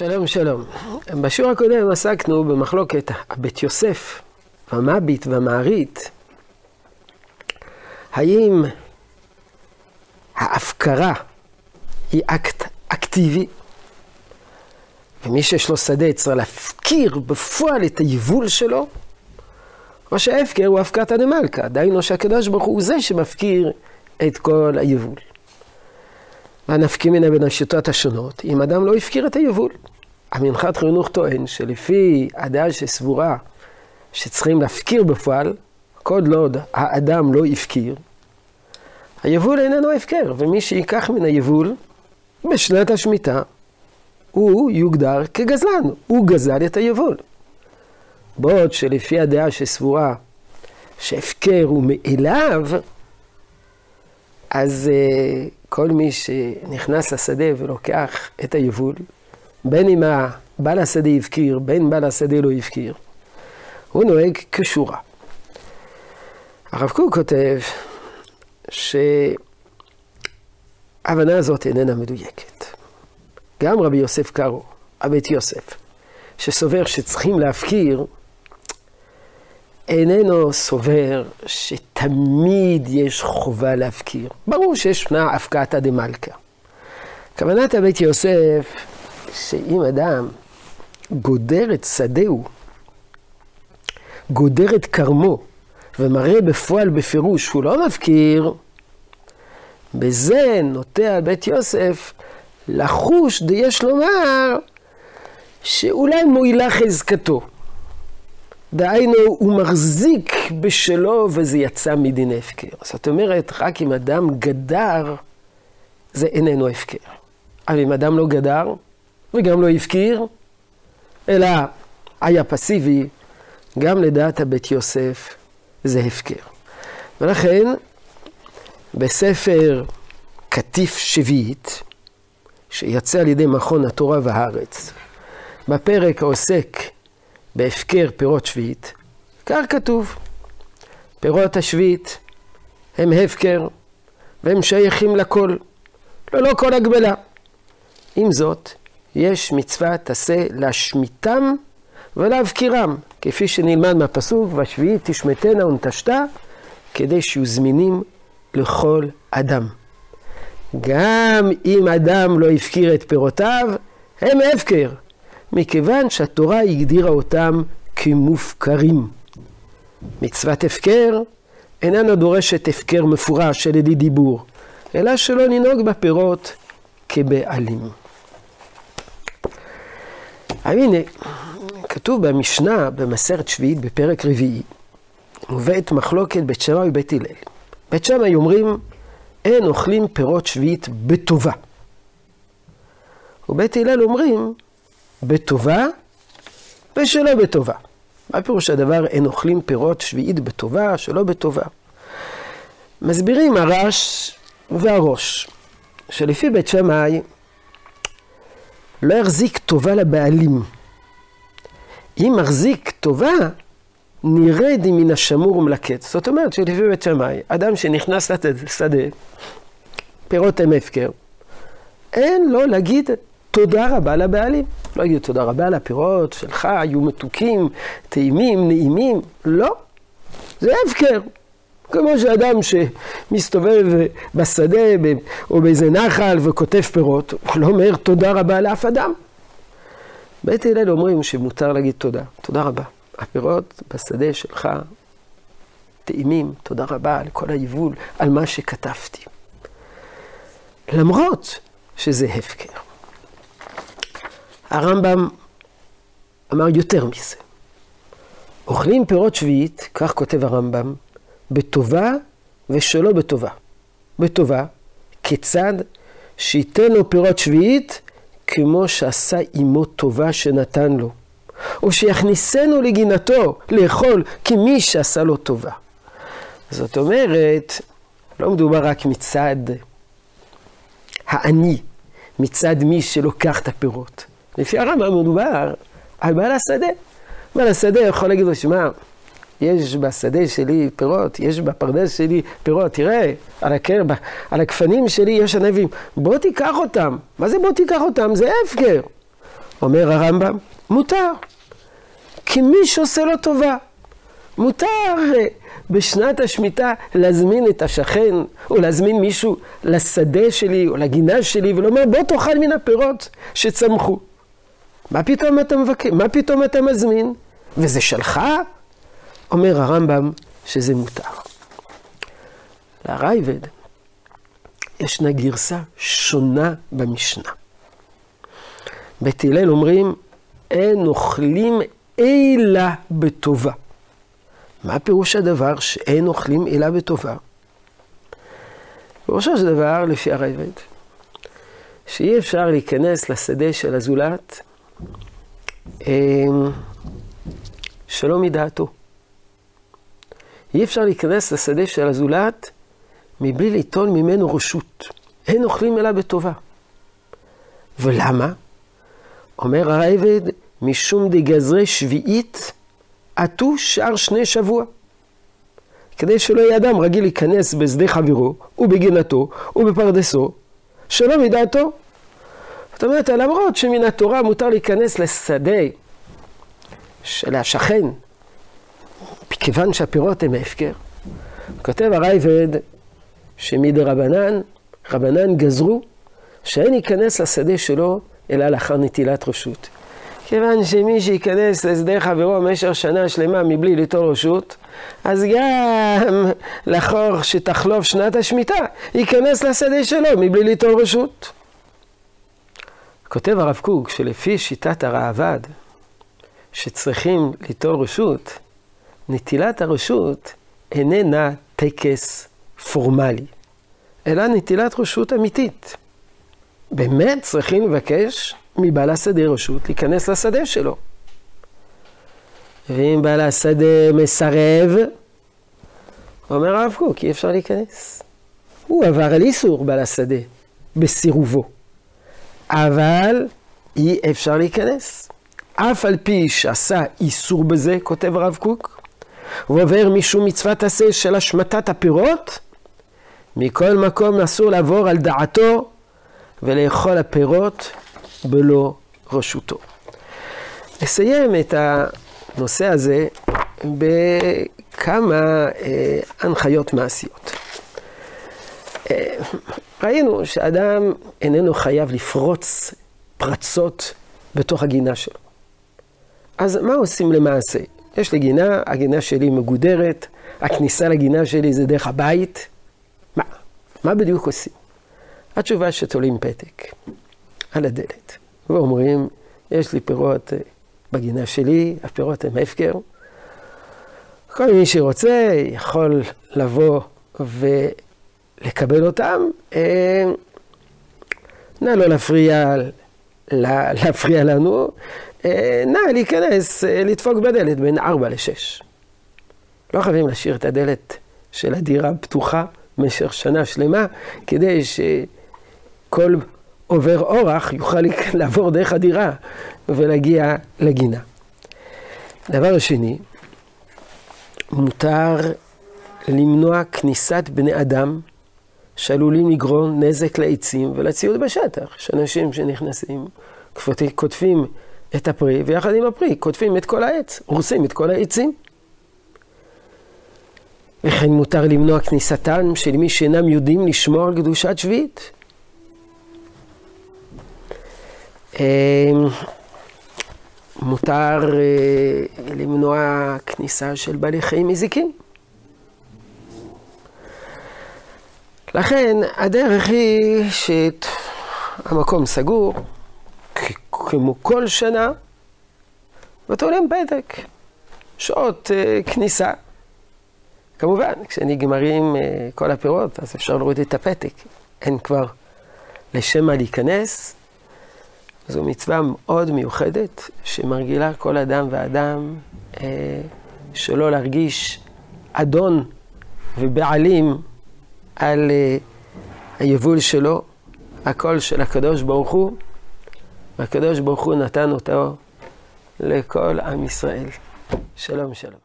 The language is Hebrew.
שלום שלום. בשיעור הקודם עסקנו במחלוקת הבית יוסף, המביט והמערית. האם ההפקרה היא אקט אקטיבי, ומי שיש לו שדה צריך להפקיר בפועל את היבול שלו, או שההפקר הוא הפקתא דמלכא, דהיינו שהקדוש ברוך הוא זה שמפקיר את כל היבול. והנפקיא מיניה בין השיטות השונות, אם אדם לא הפקיר את היבול. המנחת חינוך טוען שלפי הדעה שסבורה שצריכים להפקיר בפועל, כל עוד האדם לא הפקיר, היבול איננו הפקר, ומי שייקח מן היבול בשנת השמיטה, הוא יוגדר כגזלן, הוא גזל את היבול. בעוד שלפי הדעה שסבורה שהפקר הוא מאליו, אז uh, כל מי שנכנס לשדה ולוקח את היבול, בין אם הבעל השדה הפקיר, בין בעל השדה לא הפקיר, הוא נוהג כשורה. הרב קוק כותב שההבנה הזאת איננה מדויקת. גם רבי יוסף קארו, הבית יוסף, שסובר שצריכים להפקיר, איננו סובר שתמיד יש חובה להפקיר. ברור שישנה הפקעתא דמלכא. כוונת הבית יוסף, שאם אדם גודר את שדהו, גודר את כרמו, ומראה בפועל בפירוש שהוא לא מפקיר, בזה נוטה בית יוסף לחוש דיש לומר שאולי מועילה חזקתו. דהיינו, הוא מחזיק בשלו וזה יצא מדין הפקר. זאת אומרת, רק אם אדם גדר, זה איננו הפקר. אבל אם אדם לא גדר וגם לא הפקיר, אלא היה פסיבי, גם לדעת הבית יוסף זה הפקר. ולכן, בספר קטיף שביעית, שיצא על ידי מכון התורה והארץ, בפרק העוסק בהפקר פירות שביעית, כך כתוב, פירות השביעית הם הפקר והם שייכים לכל, ללא כל הגבלה. עם זאת, יש מצוות עשה להשמיטם ולהבקירם, כפי שנלמד מהפסוק, והשביעית תשמטנה ונטשתה, כדי שיהיו זמינים לכל אדם. גם אם אדם לא הפקיר את פירותיו, הם הפקר, מכיוון שהתורה הגדירה אותם כמופקרים. מצוות הפקר איננה דורשת הפקר מפורש על ידי דיבור, אלא שלא לנהוג בפירות כבעלים. הנה, כתוב במשנה במסרת שביעית בפרק רביעי, מובאת מחלוקת בית שמאי ובית הלל. בית שמאי אומרים, אין אוכלים פירות שביעית בטובה. ובית הלל אומרים, בטובה ושלא בטובה. מה פירוש הדבר אין אוכלים פירות שביעית בטובה, שלא בטובה? מסבירים הרש והראש, שלפי בית שמאי לא יחזיק טובה לבעלים. אם מחזיק טובה, נרד מן השמור ומלקט. זאת אומרת שלפי בית שמאי, אדם שנכנס לשדה, פירות הם הפקר, אין לו להגיד תודה רבה לבעלים. לא יגידו תודה רבה על הפירות שלך, היו מתוקים, טעימים, נעימים. לא, זה הפקר. כמו שאדם שמסתובב בשדה או באיזה נחל וכותב פירות, הוא לא אומר תודה רבה לאף אדם. בית הלל אומרים שמותר להגיד תודה. תודה רבה. הפירות בשדה שלך טעימים, תודה רבה על כל היבול, על מה שכתבתי. למרות שזה הפקר. הרמב"ם אמר יותר מזה. אוכלים פירות שביעית, כך כותב הרמב"ם, בטובה ושלא בטובה. בטובה, כיצד שייתן לו פירות שביעית כמו שעשה עמו טובה שנתן לו. או שיכניסנו לגינתו לאכול כמי שעשה לו טובה. זאת אומרת, לא מדובר רק מצד העני, מצד מי שלוקח את הפירות. לפי הרמב"ם מדובר על בעל השדה. בעל השדה יכול להגיד לו, שמע, יש בשדה שלי פירות, יש בפרדס שלי פירות, תראה, על, הקר, על הגפנים שלי יש ענבים, בוא תיקח אותם. מה זה בוא תיקח אותם? זה הפקר. אומר הרמב"ם, מותר. כי מי שעושה לו טובה, מותר אה, בשנת השמיטה להזמין את השכן, או להזמין מישהו לשדה שלי, או לגינה שלי, ולומר, בוא תאכל מן הפירות שצמחו. מה פתאום אתה מבקר? מה פתאום אתה מזמין? וזה שלך? אומר הרמב"ם שזה מותר. לרייבד ישנה גרסה שונה במשנה. בית הלל אומרים, אין אוכלים אלא בטובה. מה פירוש הדבר שאין אוכלים אלא בטובה? פירושו של דבר, לפי הרייבד, שאי אפשר להיכנס לשדה של הזולת אמ, שלא מדעתו. אי אפשר להיכנס לשדה של הזולת מבלי ליטול ממנו רשות. אין אוכלים אלא בטובה. ולמה? אומר הרייבד, משום דגזרי שביעית, עטו שער שני שבוע. כדי שלא יהיה אדם רגיל להיכנס בשדה חברו, ובגינתו, ובפרדסו, שלא מדעתו. זאת אומרת, למרות שמן התורה מותר להיכנס לשדה של השכן, כיוון שהפירות הם ההפקר, כותב הרייבד שמדי רבנן, גזרו שאין ייכנס לשדה שלו אלא לאחר נטילת רשות. כיוון שמי שייכנס לשדה חברו במשך שנה שלמה מבלי ליטול רשות, אז גם לאחור שתחלוף שנת השמיטה, ייכנס לשדה שלו מבלי ליטול רשות. כותב הרב קוק שלפי שיטת הראב"ד, שצריכים ליטול רשות, נטילת הרשות איננה טקס פורמלי, אלא נטילת רשות אמיתית. באמת צריכים לבקש מבעל השדה רשות להיכנס לשדה שלו. ואם בעל השדה מסרב, אומר הרב קוק, אי אפשר להיכנס. הוא עבר על איסור בעל השדה בסירובו. אבל אי אפשר להיכנס. אף על פי שעשה איסור בזה, כותב הרב קוק, הוא עובר משום מצוות עשה של השמטת הפירות, מכל מקום אסור לעבור על דעתו ולאכול הפירות בלא רשותו. נסיים את הנושא הזה בכמה אה, הנחיות מעשיות. ראינו שאדם איננו חייב לפרוץ פרצות בתוך הגינה שלו. אז מה עושים למעשה? יש לי גינה, הגינה שלי מגודרת, הכניסה לגינה שלי זה דרך הבית. מה? מה בדיוק עושים? התשובה שתולים פתק על הדלת, ואומרים, יש לי פירות אה, בגינה שלי, הפירות הם הפקר. כל מי שרוצה יכול לבוא ולקבל אותם. אה, נא לא להפריע, להפריע לנו, אה, נא להיכנס, לדפוק בדלת בין 4 ל-6. לא חייבים להשאיר את הדלת של הדירה פתוחה במשך שנה שלמה, כדי ש... כל עובר אורח יוכל לעבור דרך הדירה ולהגיע לגינה. דבר שני, מותר למנוע כניסת בני אדם שעלולים לגרום נזק לעצים ולציוד בשטח. יש אנשים שנכנסים, קוטפים את הפרי, ויחד עם הפרי קוטפים את כל העץ, הורסים את כל העצים. וכן מותר למנוע כניסתם של מי שאינם יודעים לשמור על קדושת שביעית. אמ, מותר אה, למנוע כניסה של בעלי חיים מזיקים. לכן הדרך היא שהמקום סגור, כמו כל שנה, ותולים פתק, שעות אה, כניסה. כמובן, כשנגמרים אה, כל הפירות, אז אפשר להוריד את הפתק. אין כבר לשם מה להיכנס, זו מצווה מאוד מיוחדת, שמרגילה כל אדם ואדם אה, שלא להרגיש אדון ובעלים על אה, היבול שלו, הכל של הקדוש ברוך הוא, והקדוש ברוך הוא נתן אותו לכל עם ישראל. שלום שלום.